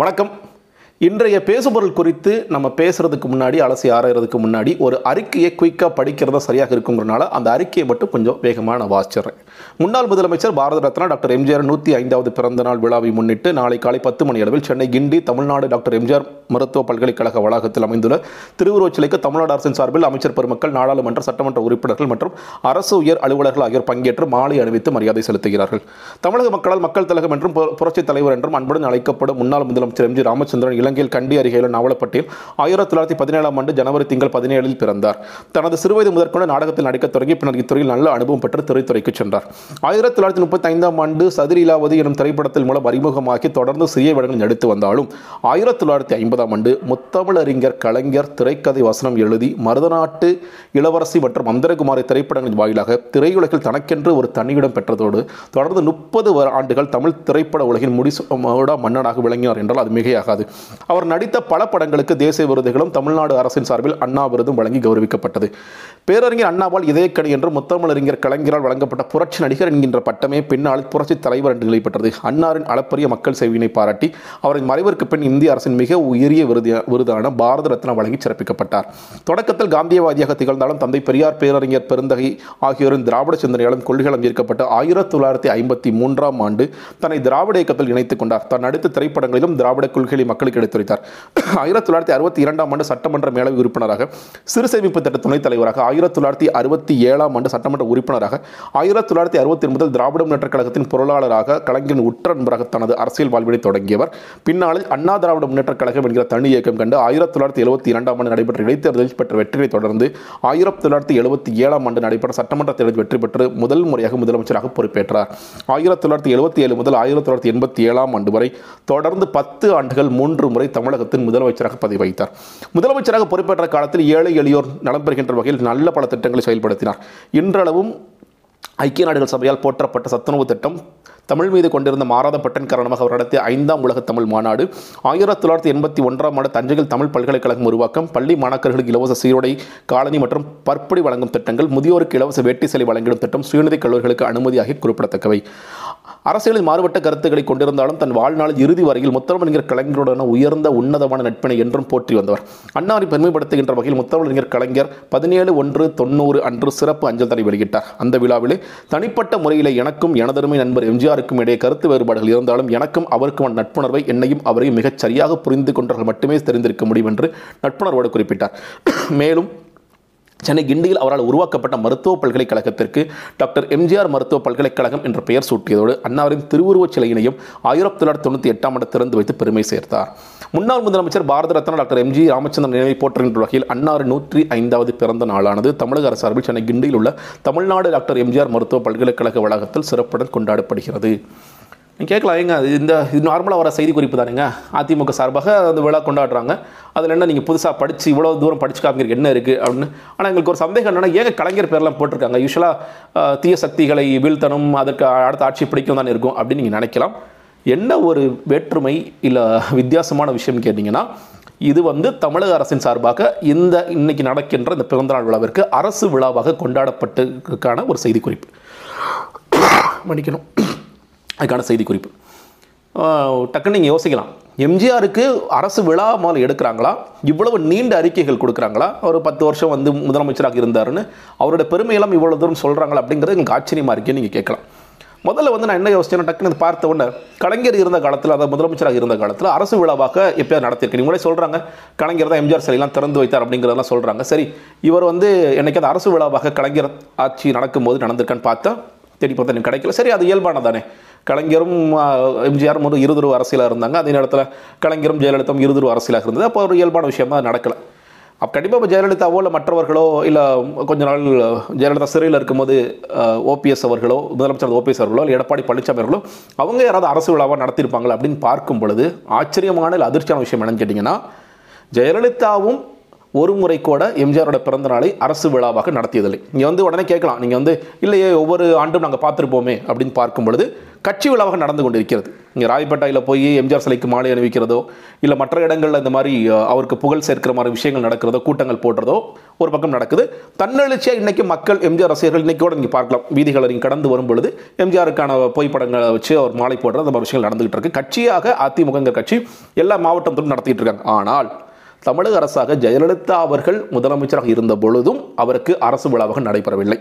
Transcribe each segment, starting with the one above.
வணக்கம். இன்றைய பேசுபொருள் குறித்து நம்ம பேசுறதுக்கு முன்னாடி அலசி ஆராயறதுக்கு முன்னாடி ஒரு அறிக்கையை குயிக்காக படிக்கிறதா சரியாக இருக்குங்கிறனால அந்த அறிக்கையை மட்டும் கொஞ்சம் வேகமாக நான் வாசிச்சிடுறேன். முன்னாள் முதலமைச்சர் பாரத ரத்னா டாக்டர் எம்ஜிஆர் நூற்றி ஐந்தாவது பிறந்த நாள் விழாவை முன்னிட்டு நாளை காலை பத்து மணி அளவில் சென்னை கிண்டி தமிழ்நாடு டாக்டர் எம்ஜிஆர் மருத்துவ பல்கலைக்கழக வளாகத்தில் அமைந்துள்ள திருவுருவச் சிலைக்கு தமிழ்நாடு அரசின் சார்பில் அமைச்சர் பெருமக்கள் நாடாளுமன்ற சட்டமன்ற உறுப்பினர்கள் மற்றும் அரசு உயர் அலுவலர்கள் ஆகியோர் பங்கேற்று மாலை அணிவித்து மரியாதை செலுத்துகிறார்கள். தமிழக மக்களால் மக்கள் தலகம் என்றும் புரட்சித் தலைவர் என்றும் அன்புடன் அழைக்கப்படும் முன்னாள் முதலமைச்சர் எம் ஜி ராமச்சந்திரன் இலங்கையில் கண்டி அருகேயுள்ள நாவலப்பட்டியில் ஆயிரத்தி தொள்ளாயிரத்தி பதினேழாம் ஆண்டு ஜனவரி திங்கள் பதினேழில் பிறந்தார். தனது சிறுவயது முதற்கொண்டு நாடகத்தில் நடிக்கத் தொடங்கி பின்னர் இத்துறையில் நல்ல அனுபவம் பெற்று திரைத்துறைக்கு சென்றார். ஆயிரத்தி தொள்ளாயிரத்தி முப்பத்தி ஐந்தாம் ஆண்டு சதிரீலாவதி எனும் திரைப்படத்தின் மூலம் அறிமுகமாக்கி தொடர்ந்து சிறிய வேடங்களில் நடித்து வந்தாலும் ஆயிரத்தி தொள்ளாயிரத்தி ஐம்பதாம் ஆண்டு முத்தமிழறிஞர் கலைஞர் திரைக்கதை வசனம் எழுதி மருதநாட்டு இளவரசி மற்றும் அந்தரகுமாரி திரைப்படங்களின் வாயிலாக திரையுலகில் தனக்கென்று ஒரு தனியிடம் பெற்றதோடு தொடர்ந்து முப்பது ஆண்டுகள் தமிழ் திரைப்பட உலகின் முடிசூடா மன்னனாக விளங்கினார் என்றால் அது மிகையாகாது. அவர் நடித்த பல படங்களுக்கு தேசிய விருதுகளும் தமிழ்நாடு அரசின் சார்பில் அண்ணா விருதும் வழங்கி கௌரவிக்கப்பட்டது. பேரறிஞர் அண்ணாவால் இதயக்கணி என்று முத்தமிழறிஞர் கலைஞரால் வழங்கப்பட்ட புரட்சி நடிகர் என்கின்ற பட்டமே பின்னால் புரட்சி தலைவர் என்று நிலைப்பட்டது அன்னாரின் அளப்பரிய மக்கள் சேவையினை பாராட்டி அவரின் மறைவிற்கு பின் இந்திய அரசின் மிக உயரிய விருது விருதான பாரத ரத்னா வழங்கி சிறப்பிக்கப்பட்டார். தொடக்கத்தில் காந்தியவாதியாக திகழ்ந்தாலும் தந்தை பெரியார் பேரறிஞர் பெருந்தகை ஆகியோரின் திராவிட சிந்தனையாலும் கொள்கைகளும் ஈர்க்கப்பட்டு ஆயிரத்தி தொள்ளாயிரத்தி ஐம்பத்தி மூன்றாம் ஆண்டு தன்னை திராவிட இயக்கத்தில் இணைத்துக் கொண்டார். தான் நடித்த திரைப்படங்களிலும் திராவிட கொள்கைகளை மக்களுக்கு எடுத்துரைத்தார். ஆயிரத்தி தொள்ளாயிரத்தி அறுபத்தி இரண்டாம் ஆண்டு சட்டமன்ற மேலவை உறுப்பினராக சிறு சேமிப்பு திட்ட துணைத் தலைவராக ஆயிரத்தி தொள்ளாயிரத்தி அறுபத்தி ஏழாம் ஆண்டு சட்டமன்ற உறுப்பினராக ஆயிரத்தி தொள்ளாயிரத்தி அறுபத்தி ஒன்பதில் திராவிட முன்னேற்றக் கழகத்தின் பொருளாளராக கலைஞரின் உற்ற நண்பராக தனது அரசியல் வாழ்வினை தொடங்கியவர். பின்னாளில் அண்ணா திராவிட முன்னேற்ற கழகம் என்கிற தனி இயக்கம் கண்டு ஆயிரத்தி தொள்ளாயிரத்தி எழுபத்தி இரண்டாம் ஆண்டு நடைபெற்ற இடைத்தேர்தலில் பெற்ற வெற்றியை தொடர்ந்து ஆயிரத்தி தொள்ளாயிரத்தி எழுபத்தி ஏழாம் ஆண்டு நடைபெற்ற சட்டமன்ற தேர்தலில் வெற்றி பெற்று முதல் முறையாக முதலமைச்சராக பொறுப்பேற்றார். ஆயிரத்தி தொள்ளாயிரத்தி எழுபத்தி ஏழு முதல் ஆயிரத்தி தொள்ளாயிரத்தி எண்பத்தி ஏழாம் ஆண்டு வரை தொடர்ந்து பத்து ஆண்டுகள் மூன்று முறை தமிழகத்தின் முதலமைச்சராக பதவி வகித்தார் முதலமைச்சராக பொறுப்பேற்ற காலத்தில் ஏழை எளியோர் நலம் பெறுகின்ற வகையில் நல்ல பல திட்டங்களை செயல்படுத்தினார். இன்றளவும் ஐக்கிய நாடுகள் சபையால் போற்றப்பட்ட சத்துணவு திட்டம் தமிழ் மீது கொண்டிருந்த மாறாத பட்டன் காரணமாக அவர் நடத்திய ஐந்தாம் உலக தமிழ் மாநாடு ஆயிரத்தி தொள்ளாயிரத்தி எண்பத்தி ஒன்றாம் ஆண்டு தஞ்சையில் தமிழ் பல்கலைக்கழகம் உருவாக்கம் பள்ளி மாணாக்கர்களுக்கு இலவச சீருடை காலனி மற்றும் பற்படி வழங்கும் திட்டங்கள் முதியோருக்கு இலவச வேட்டி சிலை வழங்கிடும் திட்டம் சுயநிதி கல்லூரிகளுக்கு அனுமதி ஆகிய குறிப்பிடத்தக்கவை. அரசியலில் மாறுபட்ட கருத்துக்களை கொண்டிருந்தாலும் தன் வாழ்நாள் இறுதி வரையில் முத்தமிழறிஞர் கலைஞருடன உயர்ந்த உன்னதமான நட்பினை என்றும் போற்றி வந்தவர். அன்னாரை பெருமைப்படுத்துகின்ற வகையில் முத்தமிழறிஞர் கலைஞர் பதினேழு ஒன்று தொண்ணூறு அன்று சிறப்பு அஞ்சல் தடை வெளியிட்டார். அந்த விழாவிலே தனிப்பட்ட முறையில் எனக்கும் எனதருமை நண்பர் எம்ஜிஆருக்கும் இடையே கருத்து வேறுபாடுகள் இருந்தாலும் எனக்கும் அவருக்கும் நட்புணர்வை என்னையும் அவரையும் மிகச் சரியாக புரிந்து கொண்டவர்கள் மட்டுமே தெரிந்திருக்க முடியும் என்று நட்புணர்வோடு குறிப்பிட்டார். மேலும் சென்னை கிண்டியில் அவரால் உருவாக்கப்பட்ட மருத்துவ பல்கலைக்கழகத்திற்கு டாக்டர் எம்ஜிஆர் மருத்துவ பல்கலைக்கழகம் என்ற பெயர் சூட்டியதோடு அன்னாரின் திருவுருவச் சிலையினையும் ஆயிரத்தி தொள்ளாயிரத்தி தொண்ணூற்றி எட்டாம் ஆண்டு திறந்து வைத்து பெருமை சேர்த்தார். முன்னாள் முதலமைச்சர் பாரத ரத்னா டாக்டர் எம்ஜி ராமச்சந்திரன் நினைவை போற்றுகின்ற வகையில் அன்னாறு நூற்றி ஐந்தாவது பிறந்த நாளானது தமிழக அரசு சார்பில் சென்னை கிண்டியில் உள்ள தமிழ்நாடு டாக்டர் எம்ஜிஆர் மருத்துவ பல்கலைக்கழக வளாகத்தில் சிறப்புடன் கொண்டாடப்படுகிறது. கேட்கலாம் ஏங்க அது இந்த இது நார்மலாக வர செய்தி குறிப்பு தானுங்க? அதிமுக சார்பாக அந்த விழா கொண்டாடுறாங்க. அதில் என்ன நீங்கள் புதுசாக படித்து இவ்வளோ தூரம் படிச்சு காமிக்கிறதுக்கு என்ன இருக்குது அப்படின்னு? ஆனால் எங்களுக்கு ஒரு சந்தேகம் என்னென்னா ஏக கலைஞர் பேர்லாம் போட்டிருக்காங்க? யூஸ்வலாக தீய சக்திகளை வீழ்த்தணும் அதற்கு அடுத்த ஆட்சி பிடிக்கும் தானே இருக்கும் அப்படின்னு நீங்கள் நினைக்கலாம். என்ன ஒரு வேற்றுமை இல்லை வித்தியாசமான விஷயம் கேட்டிங்கன்னா இது வந்து தமிழக அரசின் சார்பாக இந்த இன்னைக்கு நடக்கின்ற இந்த பிறந்தநாள் விழாவிற்கு அரசு விழாவாக கொண்டாடப்பட்டதுக்கான ஒரு செய்தி குறிப்பு. மன்னிக்கணும். அதுக்கான செய்தி குறிப்பு டக்குன்னு நீங்கள் யோசிக்கலாம். எம்ஜிஆருக்கு அரசு விழா முதல்ல எடுக்கிறாங்களா? இவ்வளவு நீண்ட அறிக்கைகள் கொடுக்குறாங்களா? அவர் பத்து வருஷம் வந்து முதலமைச்சராக இருந்தாருன்னு அவரோட பெருமையெல்லாம் இவ்வளோ தூரம் சொல்கிறாங்களா அப்படிங்கிறது எங்களுக்கு ஆச்சரியமாக இருக்கேன்னு நீங்கள் கேட்கலாம். முதல்ல வந்து நான் என்ன யோசிச்சேன் டக்குன்னு பார்த்த உடனே கலைஞர் இருந்த காலத்தில் அதாவது முதலமைச்சராக இருந்த காலத்தில் அரசு விழாவாக எப்பயாவது நடத்திருக்கு நீங்களே சொல்கிறாங்க கலைஞர் தான் எம்ஜிஆர் சிலையெல்லாம் திறந்து வைத்தார் அப்படிங்கிறதெல்லாம் சொல்கிறாங்க சரி இவர் வந்து என்னைக்கு அந்த அரசு விழாவாக கலைஞர் ஆட்சி நடக்கும்போது நடந்திருக்கான்னு பார்த்தா தேடி பார்த்தா எனக்கு கிடைக்கல. சரி அது இயல்பானதானே கலைஞரும் எம்ஜிஆரும் ஒரு இருதுருவ அரசியலாக இருந்தாங்க. அதே நேரத்தில் கலைஞரும் ஜெயலலிதாவும் இருதுருவ அரசியலாக இருந்தது. அப்போ ஒரு இயல்பான விஷயம் தான் நடக்கலை. அப்போ கண்டிப்பாக இப்போ ஜெயலலிதாவோ இல்லை மற்றவர்களோ இல்லை கொஞ்ச நாள் ஜெயலலிதா சிறையில் இருக்கும்போது ஓபிஎஸ் அவர்களோ முதலமைச்சர் ஓபிஎஸ் அவர்களோ இல்லை எடப்பாடி பழனிசாமி அவர்களோ அவங்க யாராவது அரசு விழாவாக நடத்தியிருப்பாங்களா அப்படின்னு பார்க்கும் பொழுது ஆச்சரியமான இல்லை அதிர்ச்சியான விஷயம் என்னன்னு கேட்டிங்கன்னா ஜெயலலிதாவும் ஒரு முறை கூட எம்ஜிஆரோட பிறந்த நாளை அரசு விழாவாக நடத்தியதில்லை. நீங்கள் வந்து உடனே கேட்கலாம். நீங்கள் வந்து இல்லையே ஒவ்வொரு ஆண்டும் நாங்கள் பார்த்துருப்போமே அப்படின்னு பார்க்கும் பொழுது கட்சி விழாவாக நடந்து கொண்டிருக்கிறது. இங்கே ராயப்பேட்டையில் போய் எம்ஜிஆர் சிலைக்கு மாலை அணிவிக்கிறதோ இல்லை மற்ற இடங்களில் இந்த மாதிரி அவருக்கு புகழ் சேர்க்கிற மாதிரி விஷயங்கள் நடக்கிறதோ கூட்டங்கள் போடுறதோ ஒரு பக்கம் நடக்குது. தன்னெழுச்சியாக இன்றைக்கி மக்கள் எம்ஜிஆர் ரசிகர்கள் இன்னைக்கு கூட நீங்கள் பார்க்கலாம். வீதிகளை நீங்கள் கடந்து வரும் பொழுது எம்ஜிஆருக்கான புகைப்படங்களை வச்சு அவர் மாலை போடுற அந்த மாதிரி விஷயங்கள் நடந்துகிட்டு இருக்கு. கட்சியாக அதிமுகங்கிற கட்சி எல்லா மாவட்டத்திலும் நடத்திட்டு இருக்காங்க. ஆனால் தமிழக அரசாக ஜெயலலிதா அவர்கள் முதலமைச்சராக இருந்த பொழுதும் அவருக்கு அரசு விழாவாக நடைபெறவில்லை.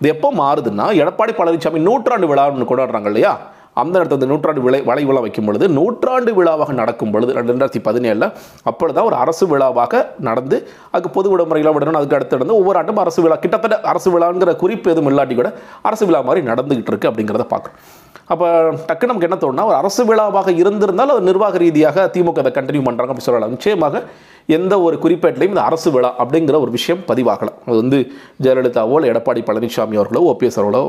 இது எப்போ மாறுதுன்னா எடப்பாடி பழனிசாமி நூற்றாண்டு விழான்னு கொண்டாடுறாங்க இல்லையா? அந்த இடத்துல இந்த நூற்றாண்டு விளை வலை விழா வைக்கும் பொழுது நூற்றாண்டு விழாவாக நடக்கும் பொழுது ரெண்டாயிரத்தி பதினேழில் அப்பொழுதுதான் ஒரு அரசு விழாவாக நடந்து அதுக்கு பொது விடுமுறைகளாக விடணும் அதுக்கு அடுத்து நடந்து ஒவ்வொரு ஆண்டும் அரசு விழா கிட்டத்தட்ட அரசு விழாங்கிற குறிப்பு எதுவும் இல்லாட்டி கூட அரசு விழா மாதிரி நடந்துகிட்டு இருக்கு அப்படிங்கிறத பார்க்குறோம் அப்போ டக்கு நமக்கு என்ன தோணுனா ஒரு அரசு விழாவாக இருந்திருந்தால் அது நிர்வாக ரீதியாக திமுக அதை கண்டினியூ பண்ணுறாங்க அப்படி சொல்லலாம். நிச்சயமாக எந்த ஒரு குறிப்பேட்டிலையும் இந்த அரசு விழா அப்படிங்கிற ஒரு விஷயம் பதிவாகலாம். அது வந்து ஜெயலலிதாவோ இல்லை எடப்பாடி பழனிசாமி அவர்களோ ஓபிஎஸ் அவர்களோ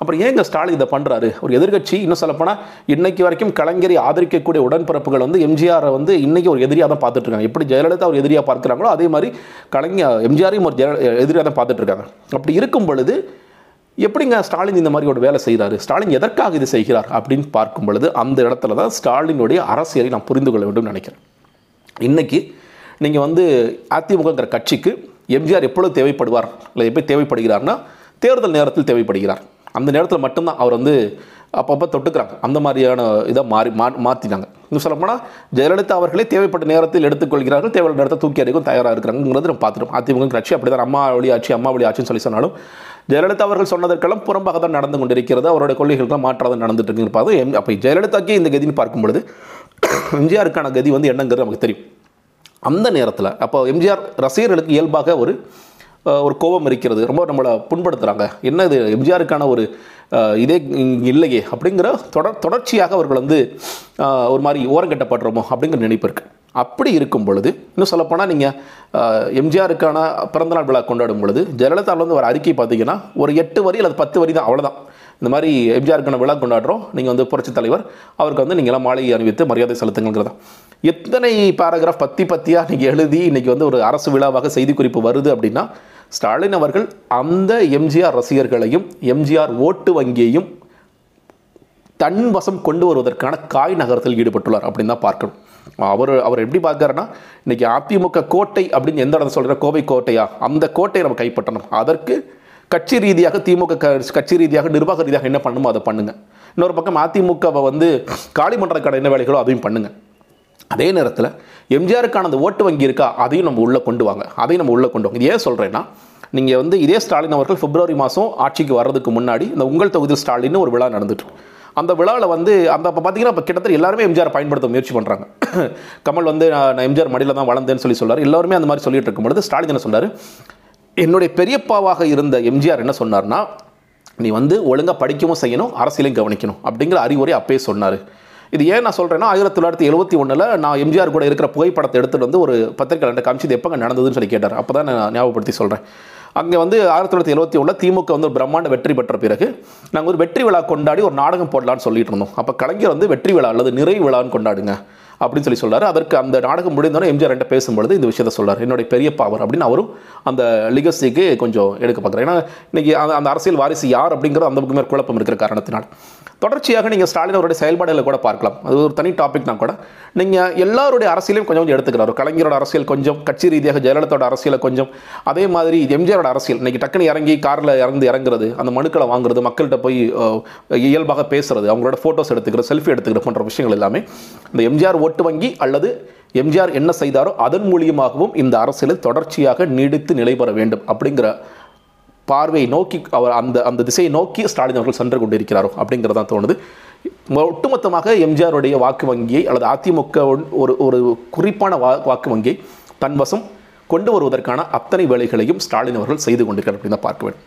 அப்புறம் ஏங்க ஸ்டாலின் இதை பண்ணுறாரு ஒரு எதிர்க்கட்சி இன்னும் சொல்லப்போனால் இன்னைக்கு வரைக்கும் கலைஞரை ஆதரிக்கக்கூடிய உடன்பிறப்புகள் வந்து எம்ஜிஆரை வந்து இன்றைக்கி ஒரு எதிரியாக தான் பார்த்துட்டு இருக்காங்க. எப்படி ஜெயலலிதா ஒரு எதிரியாக பார்க்குறாங்களோ அதே மாதிரி கலைஞர் எம்ஜிஆரையும் ஒரு ஜெய எதிரியாக தான் பார்த்துட்டு இருக்காங்க. அப்படி இருக்கும் பொழுது எப்படிங்க ஸ்டாலின் இந்த மாதிரி ஒரு வேலை செய்கிறாரு? ஸ்டாலின் எதற்காக இது செய்கிறார்? அப்படின்னு பார்க்கும் பொழுது அந்த இடத்துல தான் ஸ்டாலினுடைய அரசியலை நான் புரிந்து கொள்ள வேண்டும் நினைக்கிறேன். இன்றைக்கி நீங்கள் வந்து அதிமுகங்கிற கட்சிக்கு எம்ஜிஆர் எப்பொழுது தேவைப்படுவார்? இல்லை எப்படி தேவைப்படுகிறார்னா தேர்தல் நேரத்தில் தேவைப்படுகிறார். அந்த நேரத்தில் மட்டும்தான் அவர் வந்து அப்பப்போ தொட்டுக்கிறாங்க. அந்த மாதிரியான இதை மாறி மா மாற்றினாங்க இன்னும் சொல்லப்போனால் ஜெயலலிதா அவர்களே தேவைப்பட்ட நேரத்தில் எடுத்துக்கொள்கிறார்கள். தேவையான நேரத்தை தூக்கி அடிக்கும் தயாராக இருக்கிறாங்கிறது நம்ம பார்த்துட்டோம். அதிமுக கட்சி அப்படி தான் அம்மா வழி ஆட்சி அம்மா வழி ஆட்சின்னு சொல்லி சொன்னாலும் ஜெயலலிதா அவர்கள் சொன்னதற்கெல்லாம் புறம்பாக தான் நடந்து கொண்டிருக்கிறது. அவருடைய கொள்கைகள்லாம் மாற்றாக நடந்துட்டு இருக்குன்னு எம் அப்போ ஜெயலலிதாக்கே இந்த கதின்னு பார்க்கும் பொழுது எம்ஜிஆருக்கான கதி வந்து என்னங்கிறது நமக்கு தெரியும். அந்த நேரத்தில் அப்போ எம்ஜிஆர் ரசிகர்களுக்கு இயல்பாக ஒரு ஒரு கோபம் இருக்கிறது. ரொம்ப நம்மளை புண்படுத்துகிறாங்க என்ன இது எம்ஜிஆருக்கான ஒரு இதே இல்லையே அப்படிங்கிற தொடர் தொடர்ச்சியாக அவர்கள் வந்து ஒரு மாதிரி ஓரங்கட்டப்படுறோமோ அப்படிங்கிற நினைப்பு இருக்குது அப்படி இருக்கும் பொழுது இன்னும் சொல்லப்போனால் நீங்கள் எம்ஜிஆருக்கான பிறந்தநாள் விழா கொண்டாடும் பொழுது ஜெயலலிதாவில் வந்து ஒரு அறிக்கை பார்த்தீங்கன்னா ஒரு எட்டு வரி அல்லது பத்து வரி தான் அவ்வளோதான் இந்த மாதிரி எம்ஜிஆருக்கான விழா கொண்டாடுறோம். நீங்கள் வந்து புரட்சித் தலைவர் அவருக்கு வந்து நீங்களாம் மாலை அணிவித்து மரியாதை செலுத்துங்கிறதா எத்தனை பேராகிராஃப் பத்தி பத்தியாக நீங்கள் எழுதி இன்றைக்கி வந்து ஒரு அரசு விழாவாக செய்திக்குறிப்பு வருது அப்படின்னா ஸ்டாலின் அவர்கள் அந்த எம்ஜிஆர் ரசிகர்களையும் எம்ஜிஆர் ஓட்டு வங்கியையும் தன் வசம் கொண்டு வருவதற்கான காய் நகரத்தில் ஈடுபட்டுள்ளார் அப்படின்னு தான் பார்க்கணும். அவர் அவர் எப்படி பார்க்கறாருன்னா இன்றைக்கி அதிமுக கோட்டை அப்படின்னு எந்த இடத்த சொல்கிற கோவை கோட்டையா? அந்த கோட்டையை நம்ம கைப்பற்றணும். அதற்கு கட்சி ரீதியாக திமுக கட்சி ரீதியாக நிர்வாக ரீதியாக என்ன பண்ணுமோ அதை பண்ணுங்கள் இன்னொரு பக்கம் அதிமுகவை வந்து காளிமன்றக்கான என்ன வேலைகளோ அதையும் பண்ணுங்கள் அதே நேரத்தில் எம்ஜிஆருக்கான அந்த ஓட்டு வங்கி இருக்கா அதையும் நம்ம உள்ளே கொண்டு வாங்க. அதையும் நம்ம உள்ளே கொண்டு வாங்க. இது ஏன் சொல்கிறேன்னா நீங்கள் வந்து இதே ஸ்டாலின் அவர்கள் பிப்ரவரி மாதம் ஆட்சிக்கு வர்றதுக்கு முன்னாடி இந்த உங்கள் தொகுதியில் ஸ்டாலின்னு ஒரு விழா நடந்துட்டு அந்த விழாவில் வந்து அந்த அப்போ பார்த்தீங்கன்னா இப்போ கிட்டத்தட்ட எல்லாருமே எம்ஜிஆர் பயன்படுத்த முயற்சி பண்ணுறாங்க கமல் வந்து நான் எம்ஜிஆர் மடியில் தான் வளர்ந்தேன்னு சொல்லி சொல்கிறார் எல்லாருமே அந்த மாதிரி சொல்லிட்டு இருக்கும் பொழுது ஸ்டாலின் என்ன சொன்னார்? என்னுடைய பெரியப்பாவாக இருந்த எம்ஜிஆர் என்ன சொன்னார்னா நீ வந்து ஒழுங்காக படிக்கவும் செய்யணும் அரசியலையும் கவனிக்கணும் அப்படிங்கிற அறிவுரை அப்பயே சொன்னார். இது ஏன் நான் சொல்கிறேன்னா ஆயிரத்தி தொள்ளாயிரத்தி எழுபத்தி ஒன்றில் நான் எம்ஜிஆர் கூட இருக்கிற புகைப்படத்தை எடுத்துகிட்டு வந்து ஒரு பத்திரிக்கை காமிச்சு இது எப்போ நடந்ததுன்னு சொல்லி கேட்டார். அப்போ தான் நான் ஞாபகப்படுத்தி சொல்கிறேன் அங்கே வந்து ஆயிரத்தி தொள்ளாயிரத்தி எழுபத்தி ஒன்றில் திமுக வந்து ஒரு பிரம்மாண்ட வெற்றி பெற்ற பிறகு நாங்கள் ஒரு வெற்றி விழா கொண்டாடி ஒரு நாடகம் போடலான்னு சொல்லிட்டு இருந்தோம். அப்போ கலைஞர் வந்து வெற்றி விழா அல்லது நிறைவு விழான்னு கொண்டாடுங்க அப்படின்னு சொல்லி சொல்கிறார் அதற்கு அந்த நாடகம் முடிந்தோடனே எம்ஜிஆர் ரெண்ட பேசும்பொழுது இந்த விஷயத்த சொல்கிறார் என்னுடைய பெரிய பாவர் அப்படின்னு அவரும் அந்த லிகசிக்கு கொஞ்சம் எடுக்க பார்க்குறாரு. ஏன்னா இன்றைக்கி அந்த அந்த அரசியல் வாரிசு யார் அப்படிங்கிறது அந்த பக்கமே குழப்பம் இருக்கிற காரணத்தினால். தொடர்ச்சியாக நீங்கள் ஸ்டாலின் அவருடைய செயல்பாடுகளை கூட பார்க்கலாம். அது ஒரு தனி டாபிக் தான் கூட. நீங்கள் எல்லாருடைய அரசியலையும் கொஞ்சம் கொஞ்சம் எடுத்துக்கிறார் கலைஞரோட அரசியல் கொஞ்சம் கட்சி ரீதியாக ஜெயலலிதாவோட அரசியலை கொஞ்சம் அதே மாதிரி எம்ஜிஆரோட அரசியல். இன்னைக்கு டக்குன்னு இறங்கி காரில் இறந்து இறங்குறது அந்த மனுக்களை வாங்குறது மக்கள்கிட்ட போய் இயல்பாக பேசுறது அவங்களோட ஃபோட்டோஸ் எடுத்துக்கிறது செல்ஃபி எடுத்துக்கிறது போன்ற விஷயங்கள் எல்லாமே இந்த எம்ஜிஆர் ஓட்டு வங்கி அல்லது எம்ஜிஆர் என்ன செய்தாரோ அதன் மூலியமாகவும் இந்த அரசியலில் தொடர்ச்சியாக நீடித்து நிலை பெற வேண்டும் அப்படிங்கிற பார்வையை நோக்கி அவர் அந்த அந்த திசையை நோக்கி ஸ்டாலின் அவர்கள் சென்று கொண்டிருக்கிறாரோ அப்படிங்கிறது தோணுது. ஒட்டுமொத்தமாக எம்ஜிஆருடைய வாக்கு வங்கியை அல்லது அதிமுக ஒரு ஒரு குறிப்பான வா வாக்கு வங்கியை தன்வசம் கொண்டு வருவதற்கான அத்தனை வேலைகளையும் ஸ்டாலின் அவர்கள் செய்து கொண்டிருக்கிறார் அப்படின்னு தான் பார்க்க வேண்டும்.